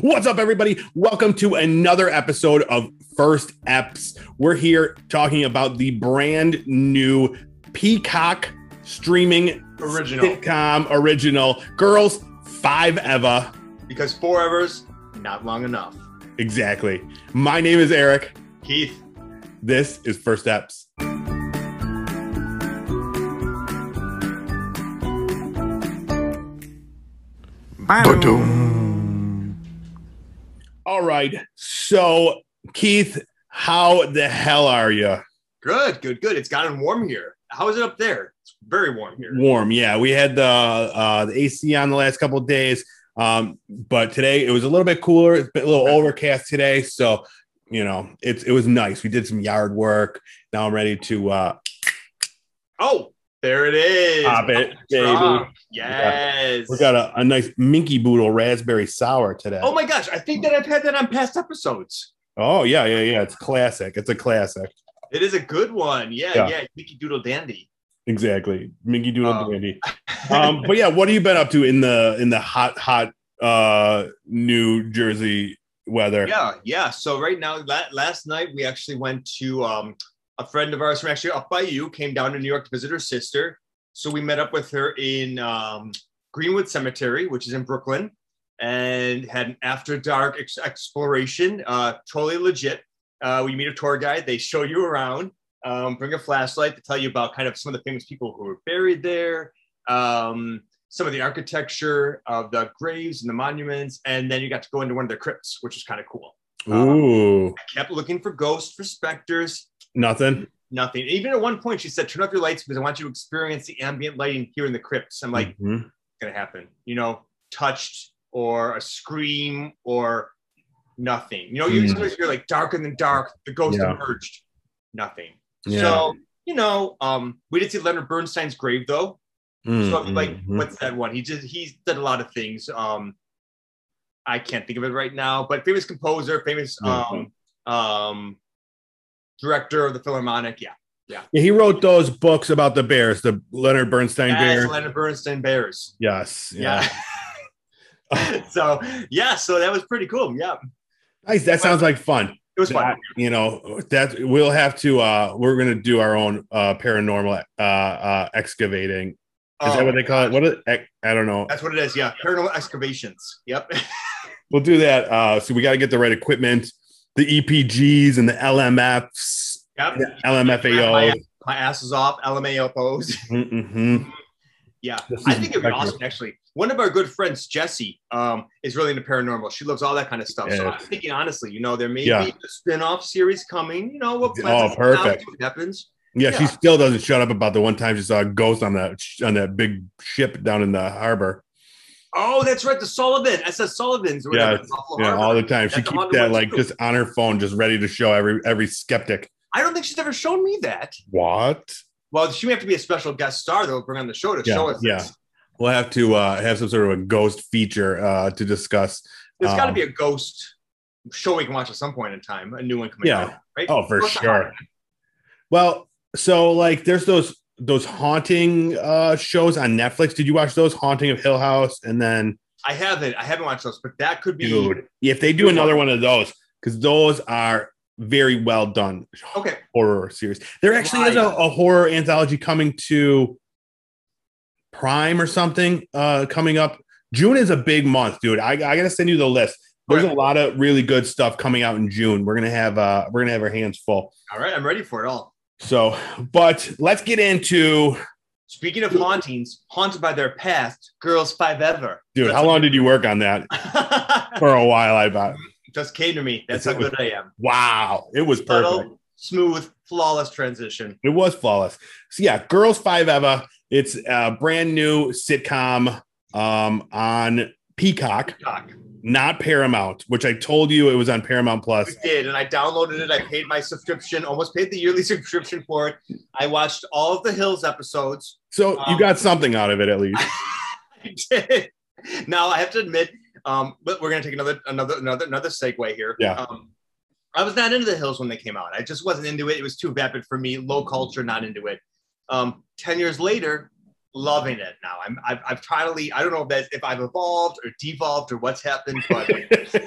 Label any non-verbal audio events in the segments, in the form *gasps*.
What's up, everybody? Welcome to another episode of First Eps. We're here talking about the brand new Peacock streaming Original. sitcom original Girls Five Eva. Because four Evers, not long enough. Exactly. My name is Eric. Keith, This is First Eps. All right. So, Keith, how the hell are you? good, good, good. It's gotten warm here. How is it up there? It's very warm here. Warm, yeah. We had the uh, the AC on the last couple of days, um, but today it was a little bit cooler. It's been a little overcast today, so you know it's it was nice. We did some yard work. Now I'm ready to uh, Oh, there it is. Pop it, baby. Yes. we got a, a nice Minky Boodle raspberry sour today. Oh my gosh, I think that I've had that on past episodes. Oh yeah, yeah, yeah. It's classic. It's a classic. It is a good one. Yeah, Yeah. yeah. Mickey Doodle Dandy. Exactly, Minky Doodle Um, Dandy. *laughs* Um, but yeah, what have you been up to in the in the hot hot uh New Jersey weather? Yeah, yeah. So right now, la- last night we actually went to um, a friend of ours from actually up by you came down to New York to visit her sister. So we met up with her in um, Greenwood Cemetery, which is in Brooklyn, and had an after dark ex- exploration. Uh, totally legit. Uh, we meet a tour guide. They show you around. Um, bring a flashlight to tell you about kind of some of the famous people who were buried there. Um, some of the architecture of the graves and the monuments, and then you got to go into one of their crypts, which is kind of cool. Ooh, Kept looking for ghosts, for specters, nothing. nothing. Even at one point, she said, "Turn off your lights because I want you to experience the ambient lighting here in the crypts." I'm like, Mhm. "Gonna happen," you know, touched or a scream or nothing. You know, you Mm. sometimes you're like darker than dark. The ghost Yeah. emerged, nothing. Yeah. So you know, um, we did see Leonard Bernstein's grave though. Mm, So like, mhm. what's that one? He just he's done a lot of things. Um, I can't think of it right now, but famous composer, famous um, um, director of the Philharmonic. Yeah, yeah, he wrote those books about the bears, the Leonard Bernstein yes, bear. Leonard Bernstein Bears. Yes, Yeah. *laughs* so yeah, so that was pretty cool. Yeah, nice. That sounds like fun. it was fun. You know, that we'll have to. uh We're gonna do our own uh paranormal uh uh excavating. Is that Oh, what they call it? What? Is, I don't know. That's what it is. Yeah, paranormal excavations. Yep. *laughs* We'll do that. Uh, so we got to get the right equipment, the EPGs and the LMFs, yep. the LMFAO. My, my ass is off. LMAOs. *laughs* Mm-hmm. Yeah, I think it'd be effective. awesome. Actually, one of our good friends, Jesse, um, is really into paranormal. She loves all that kind of stuff. So I'm thinking, honestly, you know, there may Yeah. be a spin-off series coming. You know, what? Oh, perfect. What happens? Yeah, she still doesn't shut up about the one time she saw a ghost on that on that big ship down in the harbor. Oh, that's right, the Sullivan. I said Sullivan's. Yeah, Yeah, all the time. She keeps that like too. just on her phone, just ready to show every every skeptic. I don't think she's ever shown me that. What? Well, she may have to be a special guest star though, bring on the show to Yeah, show us. yeah. this. We'll have to uh, have some sort of a ghost feature uh, to discuss. There's got to Um, be a ghost show we can watch at some point in time. A new one coming Yeah. out, right? Oh, for sure. Well, so like there's those those haunting uh shows on Netflix. Did you watch those? Haunting of Hill House and then I haven't. I haven't watched those, but that could be dude, if they do another one of those, because those are very well done okay. horror series. There actually is a, a horror anthology coming to Prime or something uh coming up. June is a big month, dude. I, I gotta send you the list. There's Okay. a lot of really good stuff coming out in June. We're gonna have uh we're gonna have our hands full. All right, I'm ready for it all. So, but let's get into Speaking of hauntings, haunted by their past, girls five ever. dude. How long did you work on that? *laughs* For a while, I bet. Just came to me. That's how good I am. Wow, it was perfect. Subtle, smooth, flawless transition. It was flawless. So yeah, Girls Five Eva. It's a brand new sitcom um, on Peacock, Doc. Not Paramount, which I told you it was on Paramount Plus. We did, and I downloaded it. I paid my subscription, almost paid the yearly *laughs* subscription for it. I watched all of the Hills episodes. So you Um, got something out of it at least. *laughs* I did. Now I have to admit, um, but we're gonna take another another another another segue here. Yeah. Um, I was not into the Hills when they came out. I just wasn't into it. It was too vapid for me. Low culture, not into it. Um, Ten years later, loving it now. I'm I've, I've finally I don't know if that's if I've evolved or devolved or what's happened, but *laughs*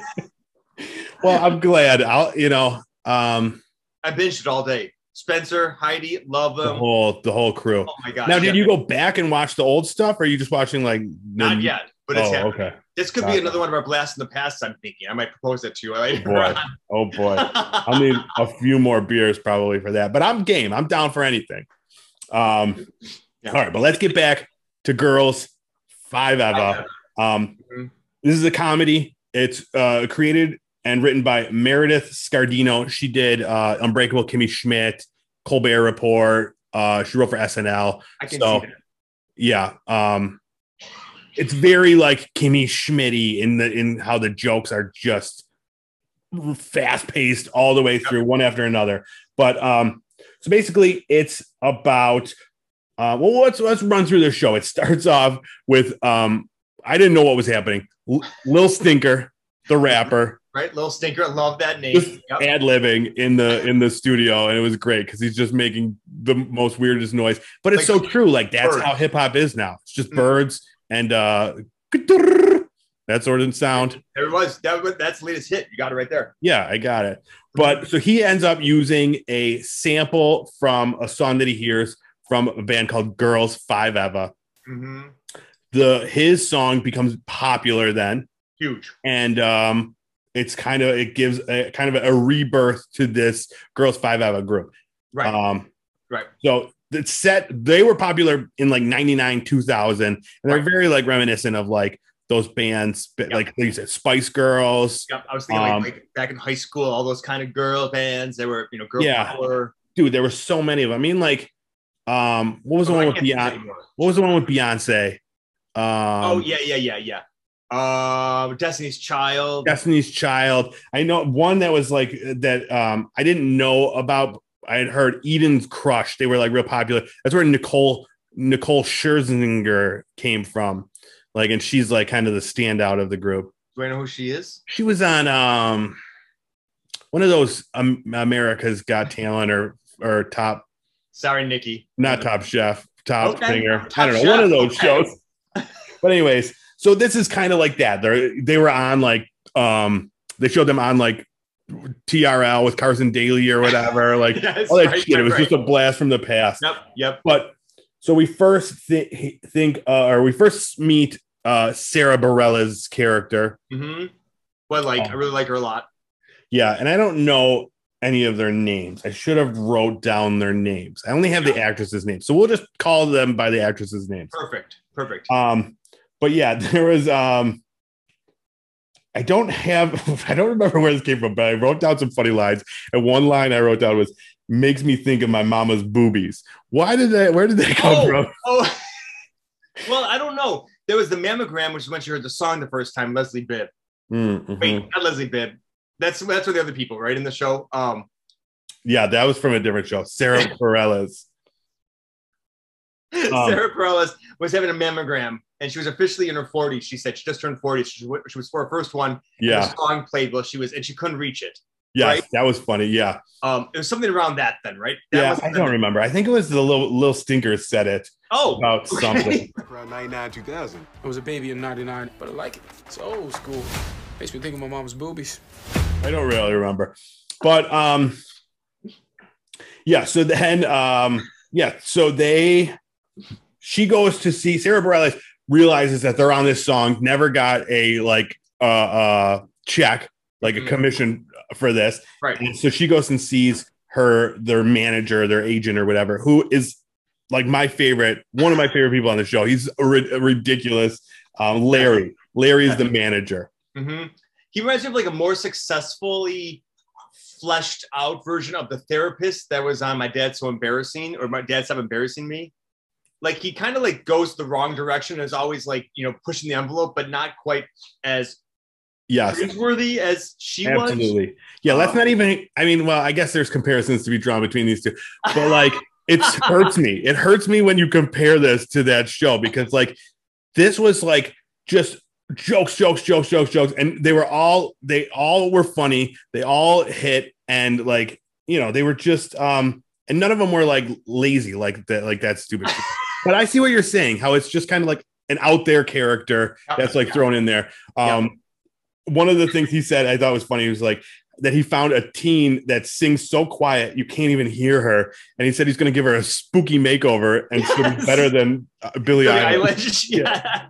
well, I'm glad. I'll you know um I binged it all day. Spencer, Heidi, love the them. whole the whole crew. Oh my god! Now, did you go back and watch the old stuff, or are you just watching like the, Not yet, but it's oh, happening. okay. This could be another one of our blasts in the past. I'm thinking I might propose that to you later. Boy. on. Oh boy, *laughs* I'll need a few more beers probably for that. But I'm game. I'm down for anything. Um, Yeah. all right, but let's get back to girls five Eva. Um, Mhm. this is a comedy. It's uh, created and written by Meredith Scardino. She did uh, Unbreakable Kimmy Schmidt, Colbert Report. Uh, she wrote for SNL. I can So- see that. Yeah. Um, it's very like Kimmy Schmitty in the in how the jokes are just fast paced all the way through, one after another. But um, so basically, it's about uh, well, let's let's run through the show. It starts off with um, I didn't know what was happening. L- Lil Stinker, the rapper, *laughs* Right, little stinker. Love that name. Yep. ad libbing in the in the studio, and it was great because he's just making the most weirdest noise. But it's Like so true. Like that's birds. how hip hop is now. It's just Mhm. birds and uh *laughs* that sort of sound. There it was. That was that's the latest hit. You got it right there. Yeah, I got it. But so he ends up using a sample from a song that he hears from a band called Girls Five Eva. hmm The his song becomes popular then, Huge. and um, it's kind of it gives a kind of a rebirth to this Girls Five Eva group. Right. Um, right. so it's set. They were popular in like '99, 2000, and they're Right. very like reminiscent of like those bands, Yep. like you said, Spice Girls. Yep. I was thinking Um, like, like back in high school, all those kind of girl bands. They were, you know, girl Yeah. power. Dude, there were so many of them. I mean, like, um, what was the Oh, one with Beyonce? What was the one with Beyonce? Um, oh yeah, yeah, yeah, yeah. Uh, Destiny's Child. Destiny's Child. I know one that was like that. Um, I didn't know about. I had heard Eden's Crush. They were like real popular. That's where Nicole Nicole Scherzinger came from. Like, and she's like kind of the standout of the group. Do I know who she is? She was on um one of those um, America's Got Talent or or Top, Sorry, Nikki. not Top Chef, Top Okay. Singer. Top I don't know, Chef, one of those okay. shows. *laughs* But anyways, so this is kind of like that. They they were on like um they showed them on like TRL with Carson Daly or whatever, *laughs* like Yes, all that right, shit. right, it was right. just a blast from the past. Yep. Yep. But so we first thi- think, uh, or we first meet uh, Sarah Bareilles' character. hmm But like, I really like her a lot. Yeah, and I don't know any of their names. I should have wrote down their names. I only have the actresses' names, so we'll just call them by the actresses' names. Perfect. Perfect. Um, but yeah, *laughs* there was um I don't have *laughs* I don't remember where this came from, but I wrote down some funny lines. And one line I wrote down was makes me think of my mama's boobies. Why did that where did that come Oh. from? *laughs* oh, well, I don't know. There was the mammogram, which is when she heard the song the first time. Leslie Bibb. Mm, mhm. Wait, not Leslie Bibb. That's that's what the other people, right, in the show. Um, Yeah, that was from a different show. Sarah *laughs* Bareilles. Um, Sarah Bareilles was having a mammogram, and she was officially in her 40s. She said she just turned 40. She, was- she was for her first one. and Yeah, The song played while she was, and she couldn't reach it. yes, right? that was funny. Yeah, Um, it was something around that then, right? That yeah. was I don't remember. I think it was the little little stinker said it Oh, about something. *laughs* Around 99, 2000. I was a baby in 99, but I like it. It's old school. Makes me think of my mom's boobies. I don't really remember. But um yeah, so then um yeah, so they she goes to see Sarah Bareilles realizes that they're on this song, never got a like uh uh check, like a Mhm. commission for this. right. And so she goes and sees her their manager, their agent or whatever, who is like my favorite, one of my favorite people on the show. He's a, ri- a ridiculous um Larry. Larry is the *laughs* manager. hmm He reminds me of like a more successfully fleshed out version of the therapist that was on My dad's So Embarrassing or My dad's Stop Embarrassing Me. Like he kind of like goes the wrong direction, is always like, you know, pushing the envelope, but not quite as Yes. cringeworthy as she was. Absolutely. Yeah, let's not um, even. I mean, well, I guess there's comparisons to be drawn between these two, but *laughs* like, it hurts me. It hurts me when you compare this to that show because, like, this was like just jokes, jokes, jokes, jokes, jokes, and they were all they all were funny. They all hit, and like, you know, they were just um, and none of them were like lazy, like that, like that stupid. *laughs* but I see what you're saying. How it's just kind of like an out there character that's like thrown in there. Um, one of the things he said I thought was funny. He was like that he found a teen that sings so quiet you can't even hear her, and he said he's going to give her a spooky makeover and she'll be Yes. better than uh, Billie Billie Eilish. Eilish, yeah.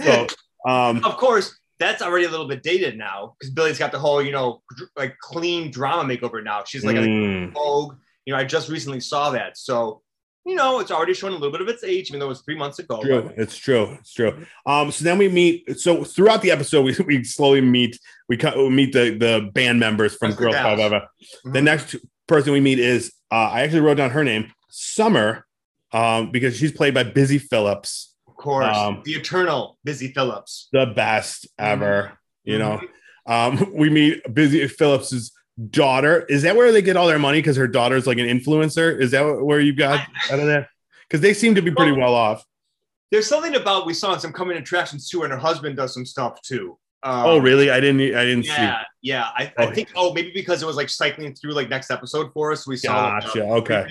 So, *laughs* um, of course, that's already a little bit dated now because Billie's got the whole, you know, like clean drama makeover now. She's like a mm, Vogue. You know, I just recently saw that. So, you know, it's already showing a little bit of its age, even though it was three months ago. true. It's true. It's true. Um, so then we meet. So throughout the episode, we, we slowly meet. We, cut, we meet the the band members from That's Girls. Five Eva. The next person we meet is uh, I actually wrote down her name, Summer, um, because she's played by Busy Phillips, course, Um, the eternal Busy Phillips. the best ever. You know, Mhm. um, *laughs* we meet Busy Phillips's daughter. Is that where they get all their money? Because her daughter's like an influencer. Is that where you got out of that? Because they seem to be pretty well off. There's something about we saw in some coming attractions too, and her husband does some stuff too. Um, oh, really? I didn't. I didn't see. Yeah, yeah. I, I think. Oh, maybe because it was like cycling through like next episode for us. We saw. like, Gotcha. uh, Okay.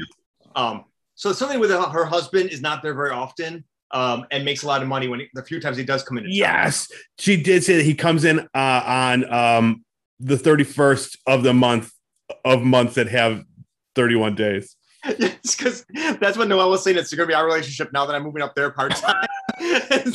Um, so something with her, her husband is not there very often, um, and makes a lot of money when he, the few times he does come in. Yes, she did say that he comes in uh, on um, the 31st of the month of months that have 31 days. *laughs* yes, because that's what Noelle was saying. It's going to be our relationship now that I'm moving up there part time. *laughs*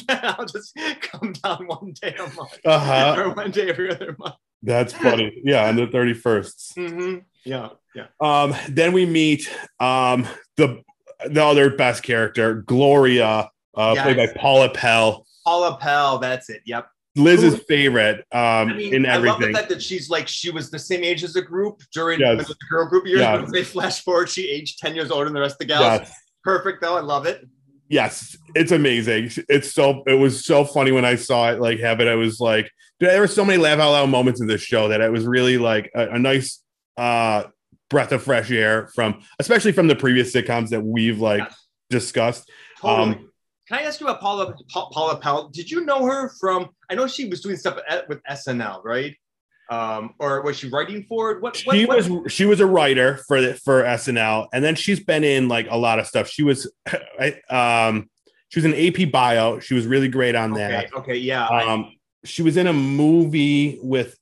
I'll just come down one day a month, Uh huh. or one day every other month. That's funny. Yeah, on the 31st. hmm Yeah, yeah. Um, then we meet um, the the other best character, Gloria, uh, played by Yes. Paula Pell, Paula Pell. That's it. Yep. Liz's favorite um, I mean, in I love the fact that she's like she was the same age as the group during Yes. the girl group years. Yeah. But if they flash forward, she aged ten years older than the rest of the gals. Yes. Perfect though. I love it. yes, it's amazing. It's so it was so funny when I saw it like happen. I was like, dude, there were so many laugh out loud moments in this show that it was really like a, a nice uh breath of fresh air from especially from the previous sitcoms that we've like Yes. discussed. Totally. Um, Can I ask you about Paula Pa- Paula Pell? Did you know her from? I know she was doing stuff at, with SNL, right? Um, or was she writing for it? What, what, she what- was she was a writer for the, for SNL, and then she's been in like a lot of stuff. She was, I, um, she was in AP Bio. She was really great on Okay, that. okay, yeah. I- Um, she was in a movie with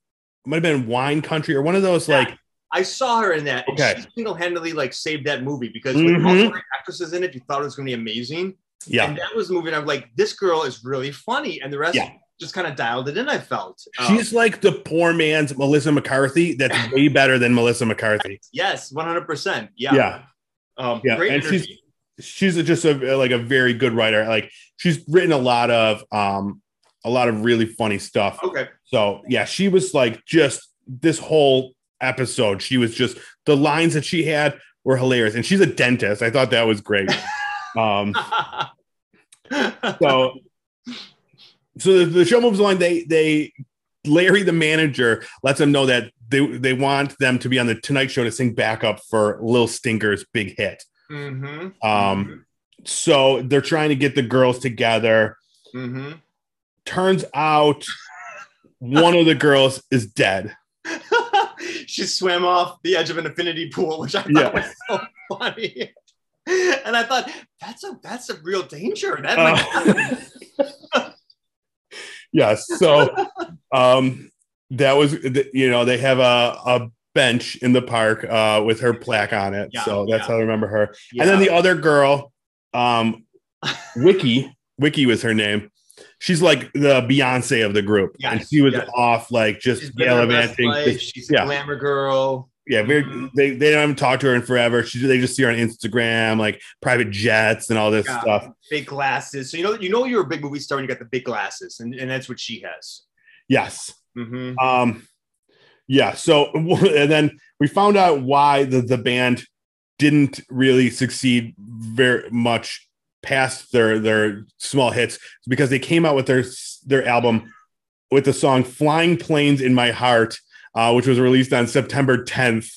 might have been Wine Country or one of those Yeah. like I saw her in that, and Okay. she single-handedly like saved that movie because with all the actresses in it, you thought it was going to be amazing. Yeah And that was moving. I'm like, this girl is really funny, and the rest Yeah. just kind of dialed it in. I felt. Um, She's like the poor man's Melissa McCarthy. That's *laughs* way better than Melissa McCarthy. yes, 100. percent Yeah, Yeah, Um, Yeah, great and energy. she's- she's just a like a very good writer. Like she's written a lot of um a lot of really funny stuff. okay. So yeah, she was like just this whole episode. She was just the lines that she had were hilarious, and she's a dentist. I thought that was great. *laughs* um, *laughs* so so the, the show moves along. They they Larry the manager lets them know that they they want them to be on the Tonight Show to sing backup for Lil Stinker's big hit. hmm Um, so they're trying to get the girls together. hmm Turns out one of the girls is dead. *laughs* she swam off the edge of an infinity pool, which I thought Yeah. was so funny. *laughs* And I thought that's a that's a real danger. That might Uh, yes. So um, that was you know they have a a bench in the park uh, with her plaque on it. Yeah, so that's yeah. how I remember her. Yeah. And then the other girl, um, *laughs* Wiki, Wiki was her name. She's like the Beyonce of the group, Yes, and she was yes. off like just She's living her best gallivanting. She's a glamour girl. Yeah, very. They they don't even talk to her in forever. She they just see her on Instagram, like private jets and all this Yeah. stuff. Big glasses. So you know you know you're a big movie star when you got the big glasses, and, and that's what she has. Yes. hmm Um. Yeah. So *laughs* and then we found out why the the band didn't really succeed very much past their their small hits because they came out with their their album with the song "Flying Planes in My Heart," uh, which was released on September 10th.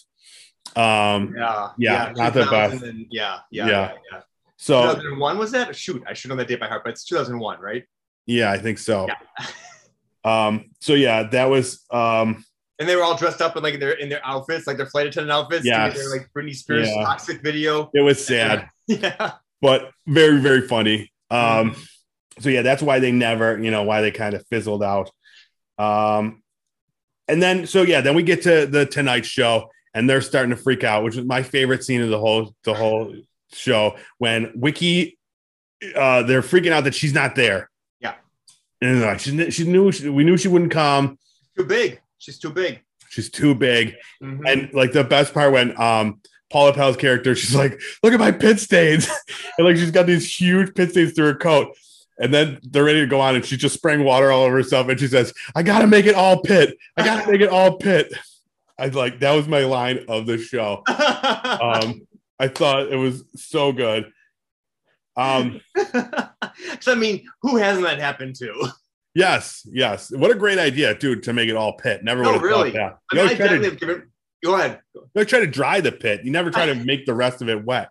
Um. Yeah. Yeah, not the 2000 best. and- yeah, yeah. Yeah. Yeah. yeah. So 2001 was that? Shoot, I should know that date by heart, but it's 2001, right? yeah, I think so. Yeah. *laughs* Um. So yeah, that was um. And they were all dressed up in like their in their outfits, like their flight attendant outfits. to Yes. get their like Britney Spears Yeah. toxic video. It was sad. *laughs* Yeah. but very very funny. Um, so yeah, that's why they never, you know, why they kind of fizzled out. Um, and then so yeah, then we get to the Tonight Show, and they're starting to freak out, which is my favorite scene of the whole the whole show when Wiki, uh, they're freaking out that she's not there. Yeah. and like she, she knew she, we knew she wouldn't come. Too big. She's too big. She's too big. Mhm. And like the best part when um Paula Pell's character, she's like, look at my pit stains. *laughs* and like she's got these huge pit stains through her coat. And then they're ready to go on, and she's just spraying water all over herself. And she says, I gotta make it all pit. I gotta make it all pit. I like that was my line of the show. *laughs* Um, I thought it was so good. Um, *laughs* so I mean, who hasn't that happened to? yes, yes. What a great idea, dude, to make it all pit. Never No, would have really. thought that. I You mean, I try definitely to, given. Go ahead. you try to dry the pit. You never try to make the rest of it wet.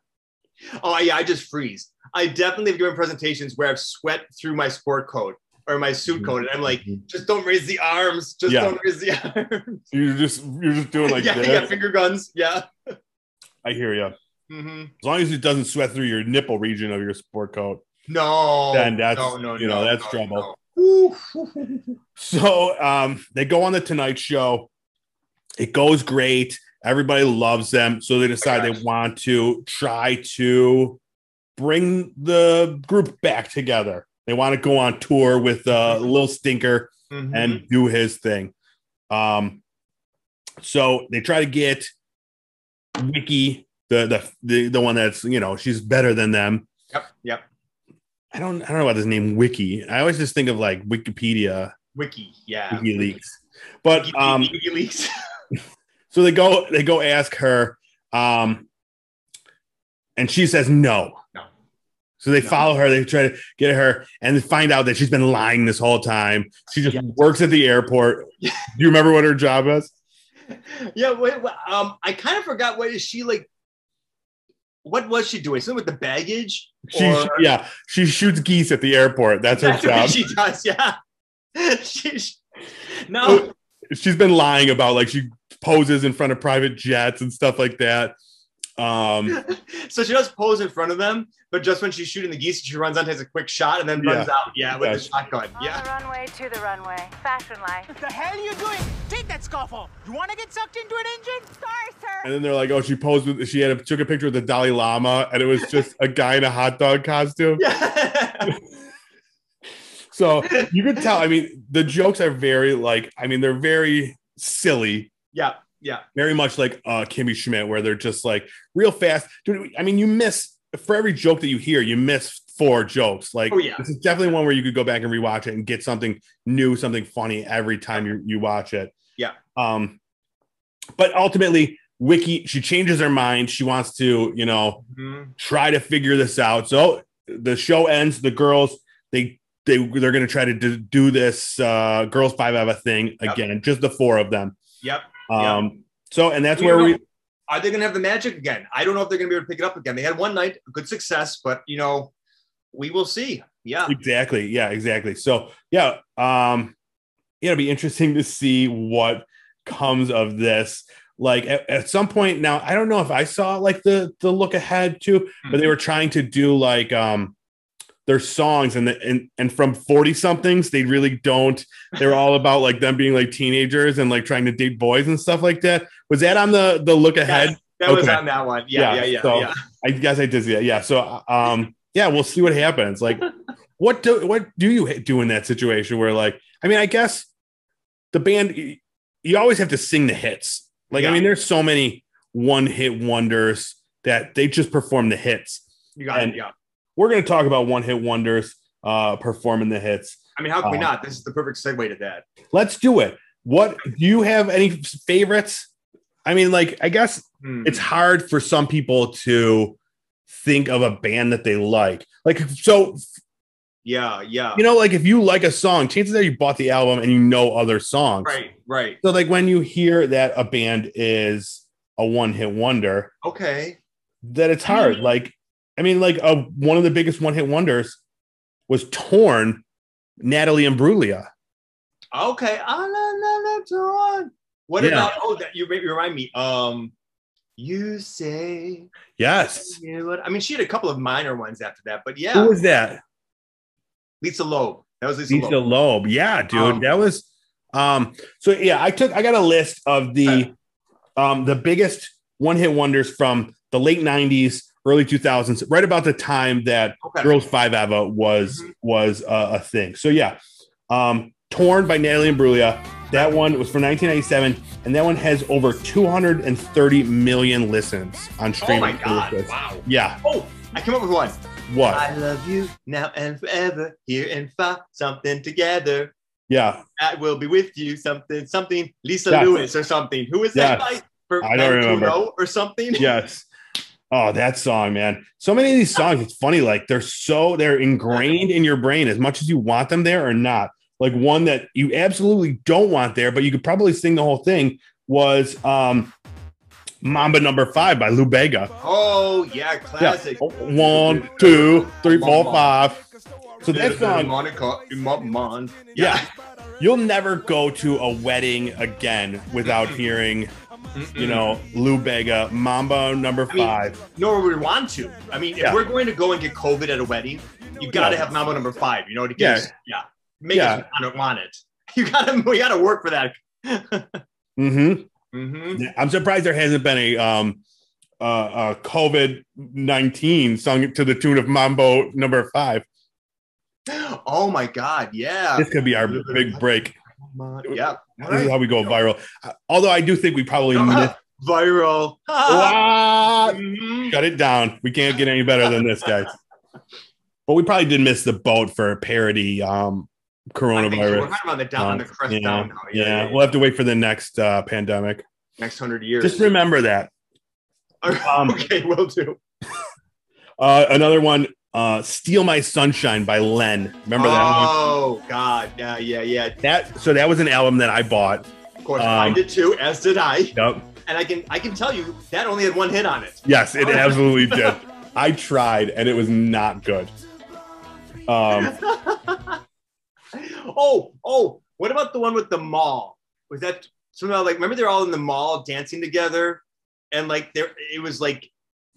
Oh yeah, I just freeze. I definitely have given presentations where I've sweat through my sport coat or my suit coat, and I'm like, just don't raise the arms. Just Yeah. don't raise the *laughs* arms. You're just you're just doing like *laughs* yeah, this. yeah, finger guns. Yeah. *laughs* I hear you. hmm As long as it doesn't sweat through your nipple region of your sport coat. No. Then that's, no, no, you know, no, that's trouble. So um, they go on the Tonight Show. It goes great. Everybody loves them. So they decide they want to try to bring the group back together. They want to go on tour with uh, Lil Stinker Mhm. and do his thing. Um, so they try to get Wiki, the, the the the one that's you know she's better than them. yep, yep. I don't I don't know about this name Wiki. I always just think of like Wikipedia, Wiki, yeah. WikiLeaks. But Wiki, um, WikiLeaks. *laughs* so they go they go ask her, um, and she says no. So they No. follow her. They try to get her, and find out that she's been lying this whole time. She just works at the airport. Do *laughs* you remember what her job is? yeah, wait, um, I kind of forgot what is she like? What was she doing? Something with the baggage? She, Or- yeah, she shoots geese at the airport. That's her That's what job. she does. Yeah. *laughs* she, she- no. She's been lying about like she poses in front of private jets and stuff like that. Um, *laughs* so she does pose in front of them, but just when she's shooting the geese, she runs on, takes a quick shot, and then runs out. Yeah, with Yes. the shotgun. On Yeah. the runway to the runway. Fashion life. What the hell are you doing? Take that scarf off. You want to get sucked into an engine? Sorry, sir. and then they're like, "Oh, she posed with she had a, took a picture with the Dalai Lama, and it was *laughs* just a guy in a hot dog costume." Yeah. *laughs* So you could tell. I mean, the jokes are very like. I mean, they're very silly. yeah. Yeah. very much like uh Kimmy Schmidt, where they're just like real fast. Dude, I mean, you miss for every joke that you hear, you miss four jokes. Like, Oh, yeah. this is definitely one where you could go back and rewatch it and get something new, something funny every time you, you watch it. Yeah. Um, but ultimately, Wiki, she changes her mind. She wants to, you know, Mhm. try to figure this out. So the show ends. The girls, they they they're gonna try to do, do this uh girls five have a thing Yep. again, just the four of them. Yep. Um, so and that's where we Are they going to have the magic again? I don't know if they're going to be able to pick it up again. They had one night, good success, but you know, we will see. Yeah. exactly yeah exactly so yeah um yeah, it'll be interesting to see what comes of this like at, at some point now i don't know if i saw like the the look ahead too but they were trying to do like um their songs and the and, and from 40 somethings they really don't they're all about like them being like teenagers and like trying to date boys and stuff like that was that on the the look ahead Yes, that was on that one. Yeah. Yeah. Yeah. so yeah. I guess I did see that. Yeah. So, um, yeah, we'll see what happens. Like, *laughs* what do what do you do in that situation where, like, I mean, I guess the band you always have to sing the hits. Like, I mean, there's so many one hit wonders that they just perform the hits. You got and- it. Yeah. We're going to talk about one hit wonders uh performing the hits. I mean, how can we Um, not? This is the perfect segue to that. Let's do it. What do you have any favorites? I mean, like, I guess Hmm. it's hard for some people to think of a band that they like. Like, so, Yeah. Yeah. you know, like if you like a song, chances are you bought the album and you know other songs. Right. Right. So, like, when you hear that a band is a one hit wonder, Okay. that it's hard. Like, I mean, like, a, one of the biggest one hit wonders was Torn, Natalie Imbruglia. Okay. Ah, la, la, la, Dawn. What Yeah. about? Oh, that you, you remind me. Um, You say. Yes. I mean, she had a couple of minor ones after that, but yeah, Who was that? Lisa Loeb. That was Lisa, Lisa Loeb. Loeb. Yeah, dude. Um, that was um so yeah, I took I got a list of the um the biggest one-hit wonders from the late 90s, early 2000s, right about the time that Okay. Girls Five Eva was Mhm. was uh, a thing. So yeah. Um Torn by Natalie Imbruglia. That one was from 1997, and that one has over 230 million listens on streaming. Oh my god! services. Wow. Yeah. Oh, I came up with one. What? I love you now and forever. Here and far, something together. yeah. I will be with you. Something, something. Lisa Yes. Lewis or something. Who is that? Yes. By? For I don't remember. Or something. yes. Oh, that song, man. So many of these songs, it's funny, like they're so they're ingrained in your brain as much as you want them there or not. Like one that you absolutely don't want there, but you could probably sing the whole thing was um Mambo number five by Lou Bega. Oh yeah, Yeah. classic. One, two, three, four, five. So that song, Monica, Mon. yeah. You'll never go to a wedding again without hearing, you know, Lou Bega, Mambo number I mean, five. Nor would we want to. I mean, if Yeah. we're going to go and get COVID at a wedding, you got to Yeah. have Mambo number five. You know, to Yeah. get us, yeah, make Yeah. us want it, want *laughs* it. You got to, we got to work for that. *laughs* Mm-hmm. hmm Yeah, I'm surprised there hasn't been a um uh, uh COVID nineteen sung to the tune of Mambo number five. *gasps* Oh my God! Yeah. This could be our big break. Yeah. This is how we go viral. Uh, Although I do think we probably *laughs* missed. Viral. *laughs* Ah, Mhm. Shut it down. We can't get any better than this, guys. But we probably did miss the boat for a parody um I think so. We're coronavirus. kind of on the down, on the crest yeah, down now. yeah, we'll have to wait for the next uh, pandemic. Next hundred years. Just remember that. *laughs* um, okay, we'll do. Uh, another one, uh, "Steal My Sunshine" by Len. Remember that one? Oh God! Yeah, yeah, yeah. That so that was an album that I bought. Of course, I Um, did too, as did I. Yep. And I can, I can tell you that only had one hit on it. Yes, it *laughs* absolutely did. I tried and it was not good. Um, *laughs* oh, oh, what about the one with the mall? Was that somehow like remember they're all in the mall dancing together, and like there it was like,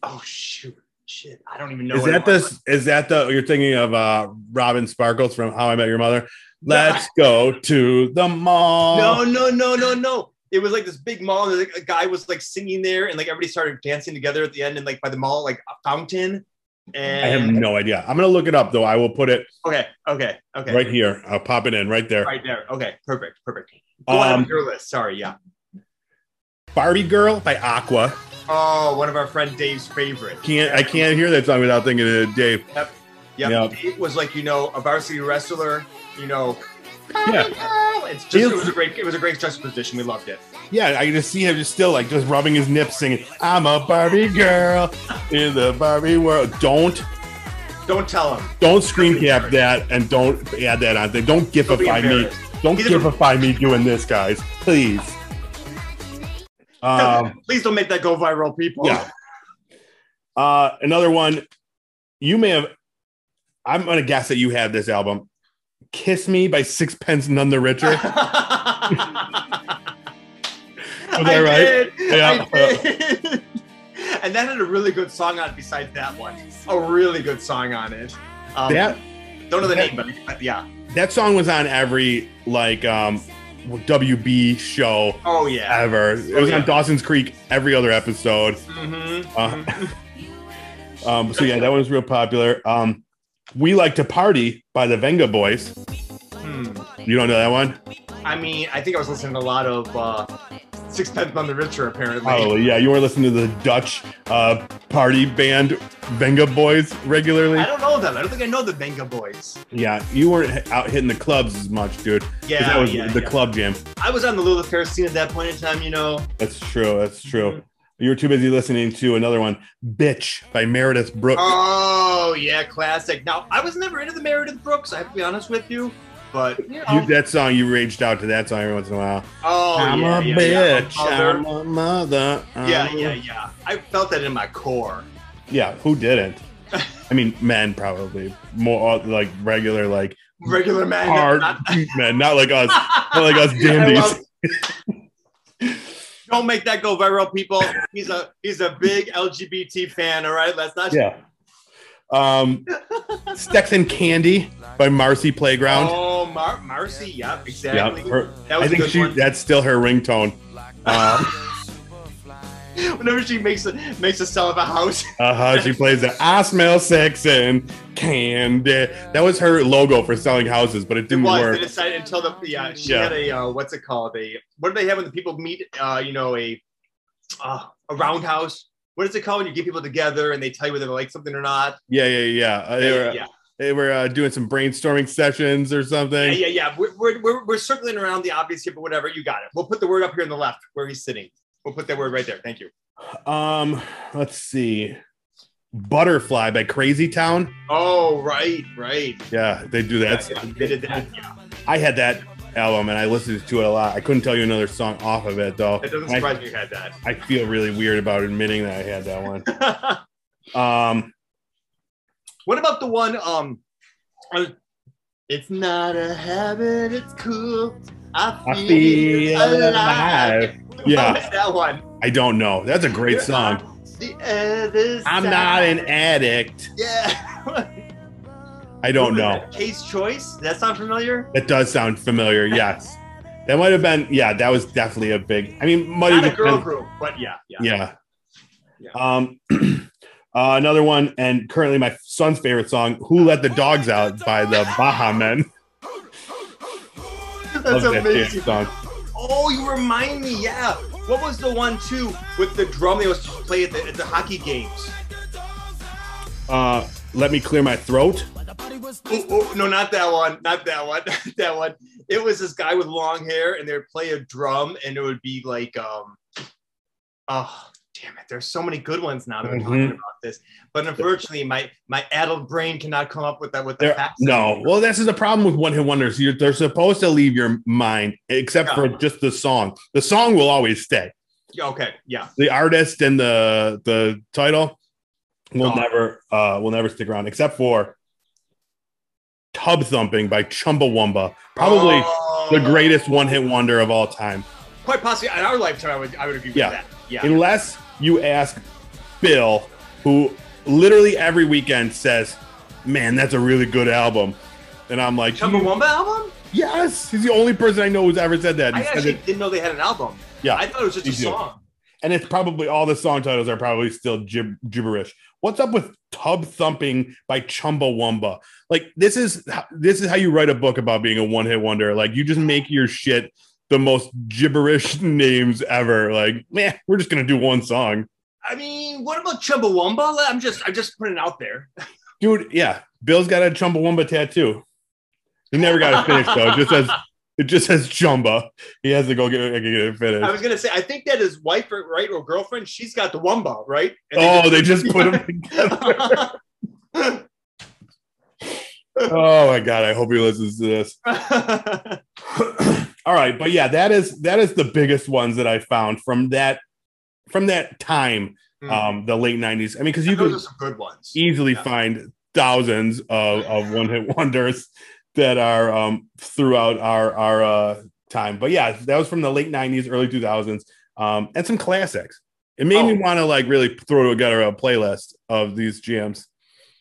oh shoot, shit, I don't even know. is that this? Is that the you're thinking of uh Robin Sparkles from How I Met Your Mother? Let's go to the mall. No, no, no, no, no. It was like this big mall, and a guy was like singing there, and like everybody started dancing together at the end, and like by the mall, like a fountain. And I have no idea. I'm gonna look it up though. I will put it okay, okay, okay, right here. I'll pop it in right there. right there. Okay, perfect, perfect. Go on Um, with your list. Sorry, yeah. Barbie Girl by Aqua. Oh, one of our friend Dave's favorite. Can't I can't hear that song without thinking of Dave. Yep. Yep. Yep. Dave was like, you know, a varsity wrestler, you know. Yeah. It's just it was a great it was a great juxtaposition. We loved it. Yeah, I can just see him just still like just rubbing his nips singing, I'm a Barbie girl in the Barbie world. Don't Don't tell him. don't screen cap that and don't add that on there. Don't gifify me. Don't Either- gifify me doing this, guys. Please. Um *laughs* Please don't make that go viral, people. yeah. Uh another one. You may have I'm gonna guess that you had this album. Kiss Me by Sixpence None the Richer. *laughs* Was that right? Yeah. Did. and that had a really good song on it besides that one. A really good song on it. Um, that don't know the that- name, but, but yeah. that song was on every like um WB show Oh yeah. ever. It Oh, was yeah. on Dawson's Creek every other episode. Mhm. Uh, *laughs* um, so yeah, that was real popular. Um, we like to party by the Vengaboys. Hmm. You don't know that one? I mean, I think I was listening to a lot of uh, Sixpence None the Richer, apparently. Oh Yeah, you were listening to the Dutch uh, party band Vengaboys regularly. I don't know them. I don't think I know the Vengaboys. Yeah, you weren't out hitting the clubs as much, dude. Yeah, that was yeah, the yeah. club jam. I was on the Lilith Fair scene at that point in time, you know. That's true. That's true. You were too busy listening to another one, "Bitch" by Meredith Brooks. Oh, yeah, classic. Now, I was never into the Meredith Brooks, I have to be honest with you. But, you know. You, that song, you raged out to that song every once in a while. oh, I'm yeah, a yeah, yeah. bitch. Mother. I'm a mother. Yeah, I'm a- yeah, yeah. I felt that in my core. Yeah, who didn't? *laughs* I mean, men probably more uh, like regular, like Regular man. hard not- *laughs* men, not like us, not like us *laughs* dandies. Don't make that go viral, people. He's a he's a big LGBT fan. All right, let's not. Yeah. Um, Sex and Candy by Marcy Playground. Oh, Mar- Marcy. Yep, yeah, exactly. her- that was I a think good she one. that's still her ringtone. Uh, *laughs* Whenever she makes a makes a sell of a house. *laughs* uh-huh, she plays the I smell sex and candy. That was her logo for selling houses, but it It didn't was. work. They decided until the yeah. She Yeah. had a uh, what's it called? A what do they have when the people meet? Uh, you know, a uh, a roundhouse. What is it called when you get people together and they tell you whether they like something or not? Yeah, yeah, yeah. Uh, they were, yeah, they were uh, doing some brainstorming sessions or yeah, something. yeah, yeah. We're, we're, we're, we're circling around the obvious here, but whatever. You got it. We'll put the word up here on the left where he's sitting. We'll put that word right there. Thank you. Um, let's see. Butterfly by Crazy Town. Oh, right, right. Yeah, they do that. Yeah, yeah, they did that. Yeah. I had that album and I listened to it a lot. I couldn't tell you another song off of it though. That doesn't I, surprise me you had that. I feel really weird about admitting that I had that one. *laughs* Um, what about the one? Um, uh, it's not a habit. It's cool. I feel, I feel alive. alive. *laughs* Yeah. that one? I don't know. That's a great You're song. on The other I'm not an addict. Yeah. *laughs* I don't know. K's Choice. That sound familiar? That does sound familiar. *laughs* Yes. That might have been, yeah, that was definitely a big, I mean, might Not a girl been, group, but yeah, yeah. yeah. Yeah. Um, *clears throat* uh, another one, and currently my son's favorite song, Who Let the Dogs Out by the Baha Men. *laughs* That's Love that amazing. song. Oh, you remind me. Yeah. What was the one too with the drum they was to play at the, at the hockey games? Uh, Let Me Clear My Throat. Oh, oh, no, not that one. Not that one. *laughs* Not that one. It was this guy with long hair, and they would play a drum, and it would be like, um, oh, damn it. There's so many good ones now that we're talking Mhm. about this, but unfortunately, my my addled brain cannot come up with that with the There, facts. no, well, this is the problem with one hit wonders. You're, they're supposed to leave your mind, except Yeah. for just the song. The song will always stay. Okay. Yeah. The artist and the the title will Oh. never uh will never stick around, except for Tub Thumping by Chumbawamba, probably Oh. the greatest one hit wonder of all time. Quite possibly in our lifetime, I would I would agree with Yeah. that. Yeah. Unless you ask Bill, who literally every weekend says, "Man, that's a really good album," and I'm like, Chumbawamba album? Yes, he's the only person I know who's ever said that. He I actually it- didn't know they had an album. yeah, I thought it was just a song. and it's probably all the song titles are probably still gib- gibberish. What's up with Tub Thumping by Chumbawamba? Like this is this is how you write a book about being a one hit wonder. Like you just make your shit the most gibberish *laughs* names ever. Like man, we're just gonna do one song, I mean, what about Chumbawamba? I'm just I'm just putting it out there. dude. Yeah, Bill's got a Chumbawamba tattoo. He never got it finished though. It just says *laughs* it just says Chumba. He has to go get, get it finished. I was gonna say I think that his wife, or- right, or girlfriend, she's got the Wumba, right? And Oh, they just put them *laughs* together. *laughs* Oh my god, I hope he listens to this. *laughs* All right, but yeah, that is that is the biggest ones that I found from that from that time, Hmm. um, the late '90s. I mean, because you could some good ones. easily Yeah. find thousands of, of one hit wonders that are um, throughout our our uh, time. But yeah, that was from the late '90s, early 2000s, um, and some classics. It made me Oh. want to like really throw together a playlist of these jams.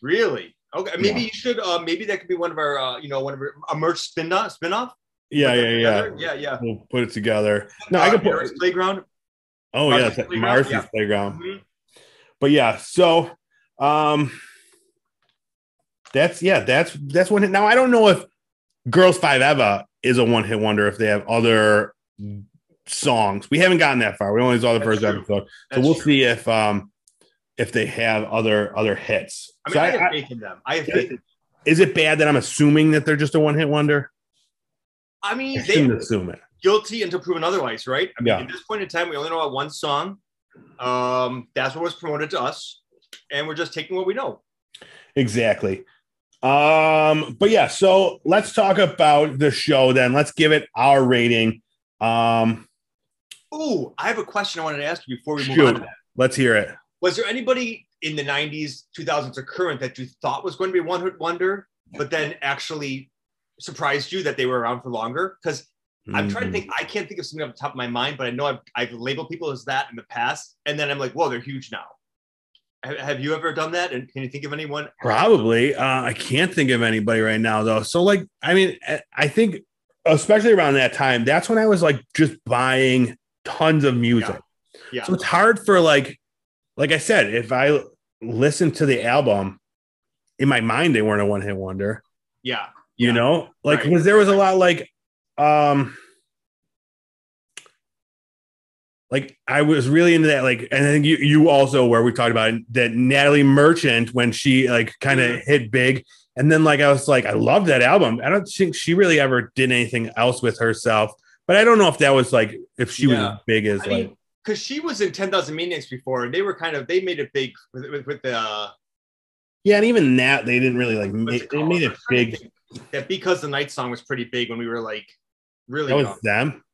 Really? Okay, maybe Yeah. you should. Uh, maybe that could be one of our, uh, you know, one of our a merch spin off. Spin off. Yeah, yeah, yeah. yeah, yeah. We'll put it together. No, uh, I could put. Marcy's playground. Oh Marcy's yes, Playground, Marcy's yeah. playground. Mhm. But yeah, so um that's yeah, that's that's one hit. Now I don't know if Girls Five Eva is a one hit wonder if they have other songs. We haven't gotten that far. We only saw the That's first true. episode. So That's we'll true. see if um if they have other other hits. I mean, So I, I- have faith in them. I have faith. In is it bad that I'm assuming that they're just a one hit wonder? I I mean, they shouldn't assume it. guilty until proven otherwise, right? I mean, Yeah. at this point in time, we only know about one song. Um, that's what was promoted to us, and we're just taking what we know. Exactly. Um, but yeah, so let's talk about the show then. Let's give it our rating. Um, Ooh, I have a question I wanted to ask you before we move on to that. let's hear it. Was there anybody in the 90s, 2000s, or current that you thought was going to be one hit wonder, but then actually surprised you that they were around for longer? Because I'm trying to Mhm. think. I can't think of something off the top of my mind, but I know I've, I've labeled people as that in the past, and then I'm like, whoa, they're huge now. Have, you ever done that? And can you think of anyone? Probably. Uh, I can't think of anybody right now though. So like, I mean, I- I think especially around that time, that's when I was like just buying tons of music. Yeah. So it's hard for like, like I said, if I listen to the album, in my mind they weren't a one hit wonder. Yeah. You Yeah. know, like Right. because there was a lot like, um, like I was really into that. Like, and I think you you also where we talked about it, that Natalie Merchant when she like kind of hit big, and then like I was like I love that album. I don't think she really ever did anything else with herself, but I don't know if that was like if she was Yeah. as big as I like because she was in 10,000 Maniacs before, and they were kind of, they made it big with, with, with the, uh, yeah, and even that they didn't really like make, it they made it I'm trying to big. That Because the Night song was pretty big when we were like really That was young. them.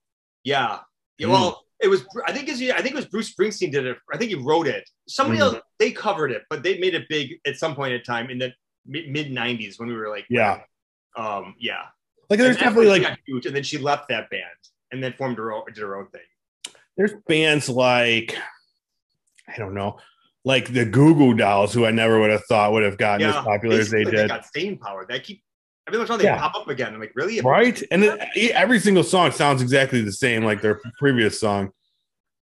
Yeah. Yeah. Mm. Well, it was. I think it's. I think it was Bruce Springsteen did it. I think he wrote it. Somebody Mm. else. They covered it, but they made it big at some point in time in the mid '90s when we were like. Yeah, Um. Yeah. like there's And definitely like huge, and then she left that band and then formed her own, did her own thing. there's bands like I don't know, like the Goo Goo Dolls, who I never would have thought would have gotten as popular as they did. got staying power. They keep. Every once in a while they Yeah. pop up again. I'm like, really? right? And it, every single song sounds exactly the same, like their previous song.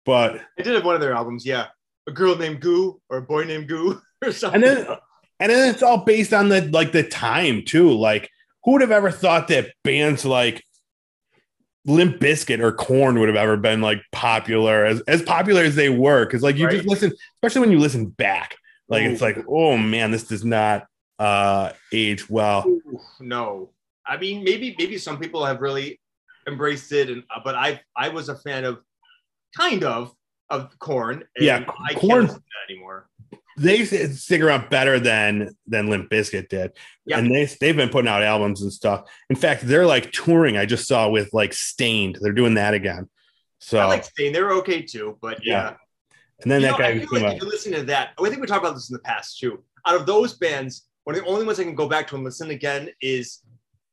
But I did have one of their albums. Yeah, a girl named Goo or a boy named Goo *laughs* or something. and then and then it's all based on the like the time too. Like who would have ever thought that bands like Limp Bizkit or Korn would have ever been like popular as as popular as they were? Because like you Right. just listen, especially when you listen back, like it's like oh man, this does not uh age well. no i mean maybe maybe some people have really embraced it and uh, but i i was a fan of kind of of Korn Yeah, i that anymore They stick around better than than Limp Bizkit did. Yeah. And they they've been putting out albums and stuff. In fact, they're like touring. I just saw with like Staind. They're doing that again. So i like Stain. they were okay too but yeah, Yeah. and then You that know, guy I feel like if you listen to that i think we talked about this in the past too out of those bands one of the only ones i can go back to and listen again is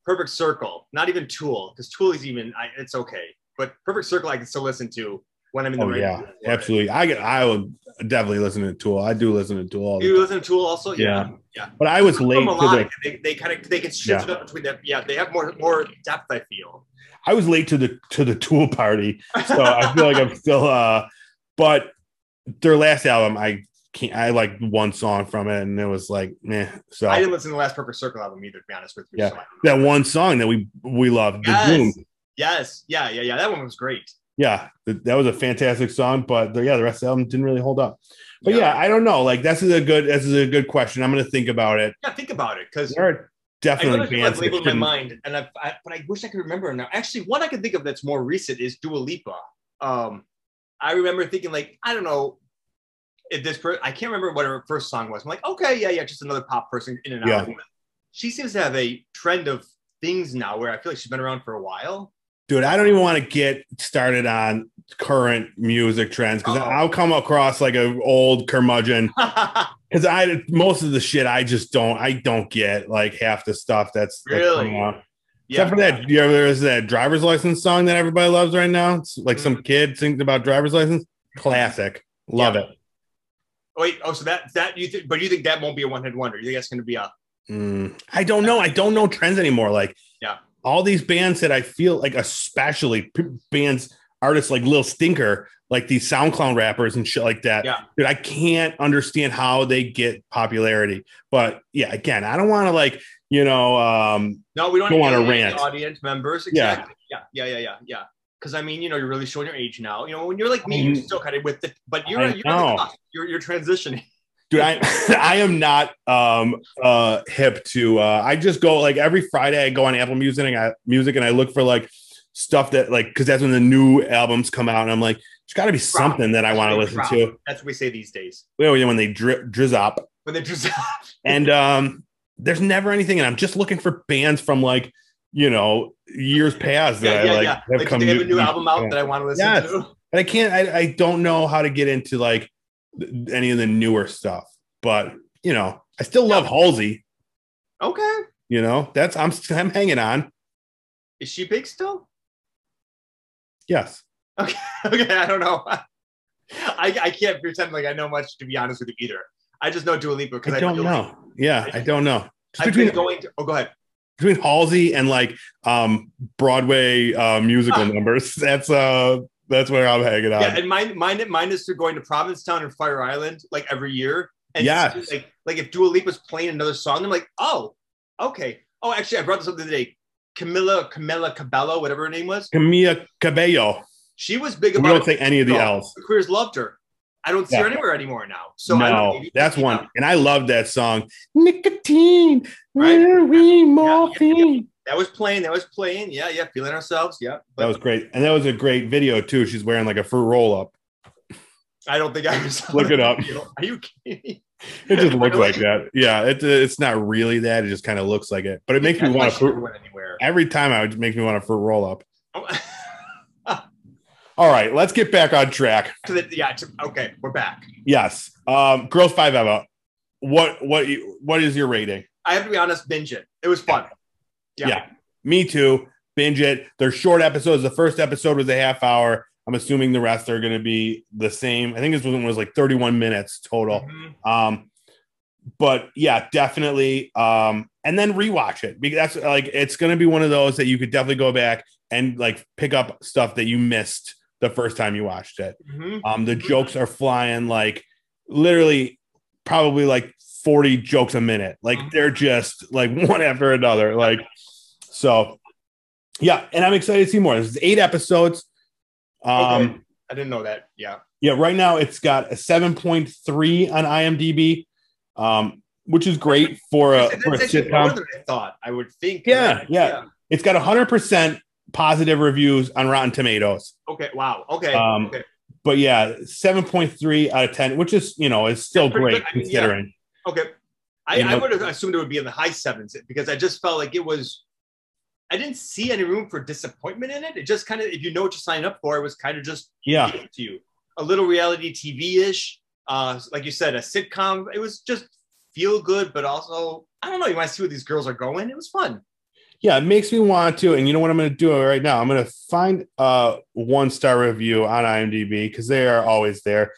perfect circle not even tool because tool is even I, it's okay but perfect circle i can still listen to when i'm in the Oh right yeah, absolutely. I get. I would definitely listen to Tool. I do listen to Tool. You listen to tool also Yeah. yeah yeah But I was late to the. They, they kind of they can shift Yeah. it up between them. Yeah, they have more more depth. I feel. I was late to the to the Tool party, so I feel like I'm *laughs* still. uh But their last album, I can't. I like one song from it, and it was like, meh. So I didn't listen to the last Perfect Circle album either. To be honest with you. Yeah. so that one song that we we loved, the Yes. Doom. Yes. Yeah. Yeah. Yeah. That one was great. Yeah, th- that was a fantastic song, but the, yeah, the rest of the album didn't really hold up. But yeah. I don't know. Like this is a good this is a good question. I'm gonna think about it. Yeah. Think about it, because There are I definitely there's bands I've labeled in my mind, and I've, I, but I wish I could remember now. Actually, one I can think of that's more recent is Dua Lipa. Um, I remember thinking like, I don't know. If this per- I can't remember what her first song was. I'm like, okay, yeah, yeah, just another pop person in and out. Yeah. She seems to have a trend of things now where I feel like she's been around for a while. dude i don't even want to get started on current music trends because Oh. i'll come across like an old curmudgeon *laughs* because i most of the shit i just don't i don't get like half the stuff that's, that's Really? coming out. yeah. except for that you know there's that driver's license song that everybody loves right now it's like some mm. kid sings about driver's license classic love Yeah. it Wait, oh, so that that you think, but you think that won't be a one hit wonder? You think that's going to be a Mm, i don't know i don't know trends anymore like Yeah. all these bands that i feel like especially bands artists like lil stinker like these soundcloud rappers and shit like that Yeah. dude i can't understand how they get popularity but yeah again i don't want to like you know um no? We don't on a alienate rant. audience members. Yeah. Exactly. Yeah, yeah, yeah, yeah, yeah. Because I mean, you know, you're really showing your age now. You know, when you're like me, you're still kind of with it, but you're you're, the you're you're transitioning. *laughs* dude i *laughs* i am not um uh hip to uh i just go like every friday i go on apple music and i music and i look for like stuff that like because that's when the new albums come out and i'm like there's got to be something that i want to listen to. That's what we say these days. well, yeah, when they dri- drizz up. When they just and um there's never anything and i'm just looking for bands from like you know years past that yeah, I, like yeah. have Like, come they have a new album out yeah. that I want to listen Yes. to? and i can't I, I don't know how to get into like any of the newer stuff but you know i still love halsey Okay. you know that's i'm i'm hanging on Is she big still? Yes. Okay, *laughs* Okay. I don't know. *laughs* I, I can't pretend like I know much to be honest with you either. I just know Dua Lipa because I I, don't know. Yeah, I don't know. Just I've between, been going to. Oh, go ahead. Between Halsey and like um Broadway uh musical numbers, *laughs* that's uh that's where I'm hanging out. Yeah, and mine, mine, mine is through going to Provincetown and Fire Island like every year. And Yes. like, like if Dua Lipa's playing another song, I'm like, oh, okay. Oh, actually, I brought this up the other day. Camila, Camila Cabello, whatever her name was, Camila Cabello. she was big We about. don't say any of the No, L's. The queers loved her. I don't see her anywhere anymore now. So no, that's yeah. one. And I love that song. Nicotine, Right. we Yeah, morphine. That was playing. That was playing. Yeah, yeah, feeling ourselves. Yeah, but That was great. And that was a great video too. She's wearing like a fruit roll up. I don't think I saw. Look it up. video. Are you kidding? me? It just *laughs* looks like that. Yeah, it, it's not really that. It just kind of looks like it. But it makes me want to fruit. Every time I would make me want a fruit roll up. Oh, *laughs* All right, let's get back on track. to the, yeah. To, okay, we're back. Yes. Um, Girls Five Eva. What what what is your rating? I have to be honest. Binge it. It was fun. Yeah. Yeah. Me too. Binge it. They're short episodes. The first episode was a half hour. I'm assuming the rest are going to be the same. I think this one was like 31 minutes total. Mhm. Um, but yeah, definitely. Um, and then rewatch it because that's like it's going to be one of those that you could definitely go back and like pick up stuff that you missed the first time you watched it. Mhm. Um, the jokes are flying like literally probably like 40 jokes a minute. Like Mhm. they're just like *laughs* one after another. Like so yeah, and I'm excited to see more. This is eight episodes. Um Okay. I didn't know that. Yeah. yeah, right now it's got a 7.3 on IMDb, um, which is great for a for a sitcom. I thought. I would think. Yeah, yeah. It's got 100% positive reviews on Rotten Tomatoes. Okay. Wow. Okay. Um, okay. But yeah, 7.3 out of 10, which is, you know, is still great. I mean, yeah. Okay. I, I would have assumed it would be in the high sevens because I just felt like it was. I didn't see any room for disappointment in it. It just kind of, if you know what you're signing up for, it was kind of just Yeah. to you. A little reality TV ish, uh, like you said, a sitcom. It was just feel good, but also I don't know. You want to see where these girls are going. It was fun. Yeah, it makes me want to. And you know what I'm going to do right now? I'm going to find a one star review on IMDb because they are always there.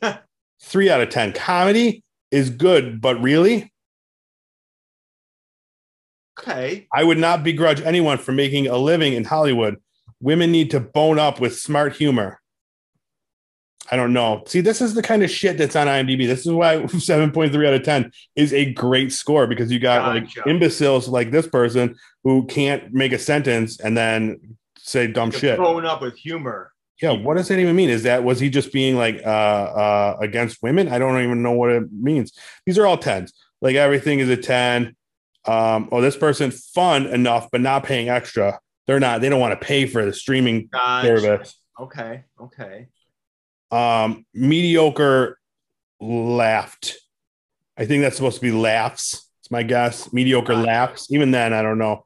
*laughs* Three out of 10. Comedy is good, but really, Okay. I would not begrudge anyone for making a living in Hollywood. Women need to bone up with smart humor. I don't know. See, this is the kind of shit that's on IMDb. This is why *laughs* 7.3 out of 10 is a great score because you got Gotcha. like imbeciles like this person who can't make a sentence and then say dumb shit. Growing up with humor. Yeah, what does that even mean? Is that was he just being like uh uh against women? I don't even know what it means. These are all tens. Like everything is a 10. Um, oh, this person fun enough, but not paying extra. They're not, they don't want to pay for the streaming Gotcha. service. Okay. Okay. Um, mediocre laughed. I think that's supposed to be laughs. It's my guess. Mediocre laughs. Even then, I don't know.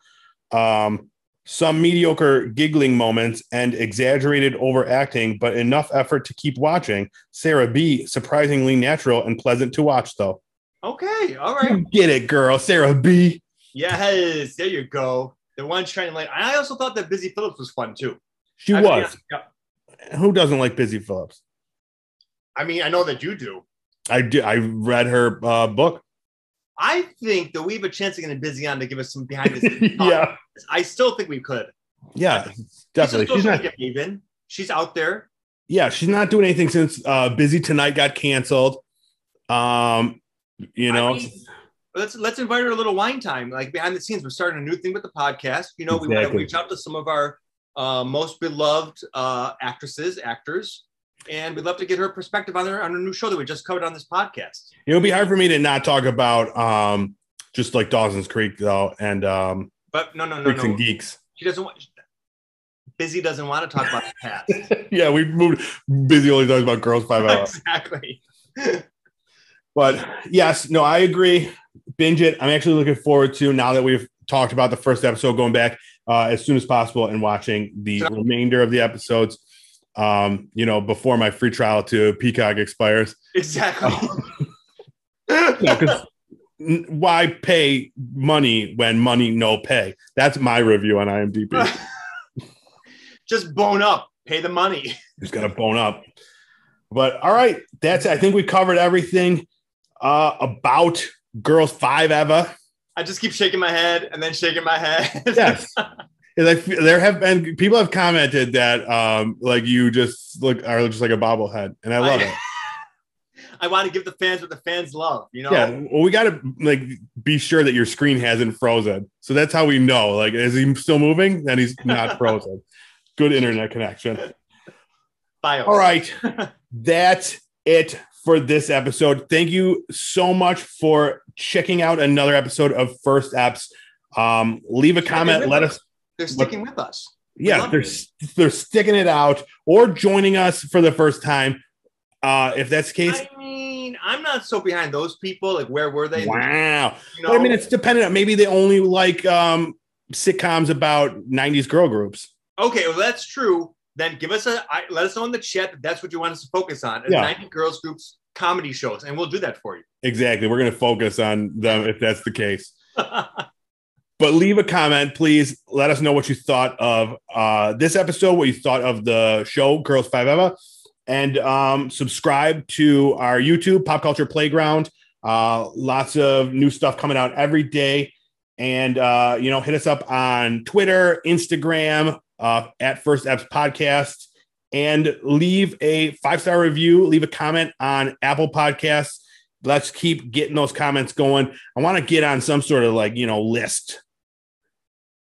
Um, some mediocre giggling moments and exaggerated overacting, but enough effort to keep watching. Sarah B, surprisingly natural and pleasant to watch, though. Okay. All right. You Get it, girl. Sarah B. Yes. There you go. The one shining light. I also thought that Busy Phillips was fun too. She I mean, was. yeah. Who doesn't like Busy Phillips? I mean, I know that you do. I did. I read her uh, book. I think that we have a chance of getting Busy on to give us some behind the scenes. *laughs* yeah, I still think we could. yeah, definitely. She's, She's not. not even. She's out there. Yeah, she's not doing anything since uh, Busy Tonight got canceled. Um, you know, I mean, let's let's invite her a little wine time, like behind the scenes. We're starting a new thing with the podcast. You know, we want to reach out to some of our uh, most beloved uh, actresses, actors, and we'd love to get her perspective on her on her new show that we just covered on this podcast. it would be hard for me to not talk about um, just like Dawson's Creek though, and um, But no, no, no, Freaks no. and Geeks. She doesn't want. Busy doesn't want to talk about the past. *laughs* yeah, we moved. Busy only talks about Girls Five Hours. exactly. But yes, no, I agree. Binge it. I'm actually looking forward to now that we've talked about the first episode, going back uh, as soon as possible and watching the So- remainder of the episodes. Um, you know, before my free trial to Peacock expires. Exactly. *laughs* *laughs* Because why pay money when money no pay? That's my review on IMDb. *laughs* Just bone up. Pay the money. He's got to bone up. But all right, that's. I think we covered everything uh, about girls five Eva. I just keep shaking my head and then shaking my head. Yes. I feel- there have been people have commented that um like you just look are just like a bobblehead, and I love it. *laughs* I want to give the fans what the fans love. You know. Yeah, well, we got to like be sure that your screen hasn't frozen, so that's how we know. Like, is he still moving? Then he's not *laughs* frozen. Good internet connection. Bios. All right, that's it for this episode. Thank you so much for checking out another episode of First Apps. Um, leave a comment. Let us. They're sticking with us. Yeah, they're it. they're sticking it out or joining us for the first time. Uh, if that's the case, I mean, I'm not so behind those people. Like, where were they? wow. You But I mean, it's dependent. on Maybe they only like um, sitcoms about '90s girl groups. okay. Well, that's true. Then give us a. I, let us know in the chat that that's what you want us to focus on. Yeah. 90 girls groups comedy shows, and we'll do that for you. Exactly. We're going to focus on them if that's the case. *laughs* But leave a comment, please. Let us know what you thought of uh, this episode, what you thought of the show Girls Five Eva, and um, subscribe to our YouTube Pop Culture Playground. Uh, lots of new stuff coming out every day, and uh, you know, hit us up on Twitter, Instagram, uh, at First Apps Podcast, and leave a five star review. Leave a comment on Apple Podcasts. Let's keep getting those comments going. I want to get on some sort of like you know list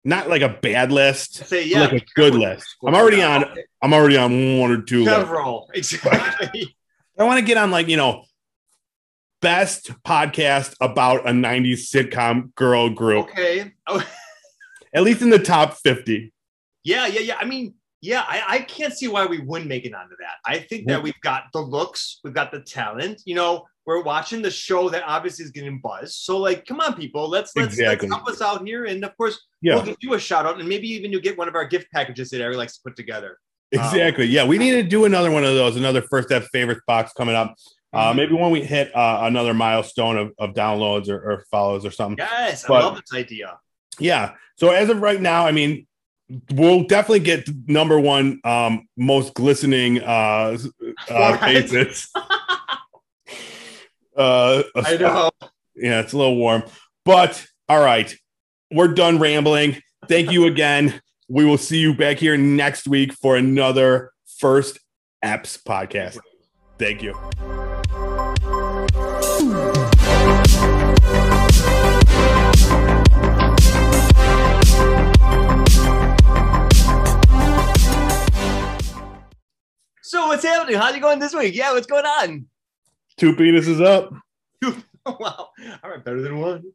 not like a bad list, Say yeah. like a good list. I'm already on. I'm already on one or two. lists. Several. Exactly. *laughs* I want to get on like you know, best podcast about a '90s sitcom girl group, okay. Oh, *laughs* at least in the top 50. yeah, yeah, yeah. I mean, yeah, I, I can't see why we wouldn't make it onto that. I think that we've got the looks, we've got the talent. You know, we're watching the show that obviously is getting buzz. So, like, come on, people, let's let's, Exactly. let's help us out here. And of course, Yeah, we'll give you a shout out, and maybe even you'll get one of our gift packages that Ari likes to put together. exactly. Yeah, we need to do another one of those. Another first step favorites box coming up. Uh, Mhm. maybe when we hit uh, another milestone of, of downloads or, or follows or something. Yes, But- I love this idea. Yeah. So as of right now, I mean, we'll definitely get number one um, most glistening uh, uh, faces. *laughs* uh, I know. Yeah, it's a little warm, but all right, we're done rambling. Thank you again. We will see you back here next week for another first apps podcast. Thank you. So what's happening? How's it going this week? Yeah, what's going on? Two penises up. Oh, *laughs* wow. All right, better than one.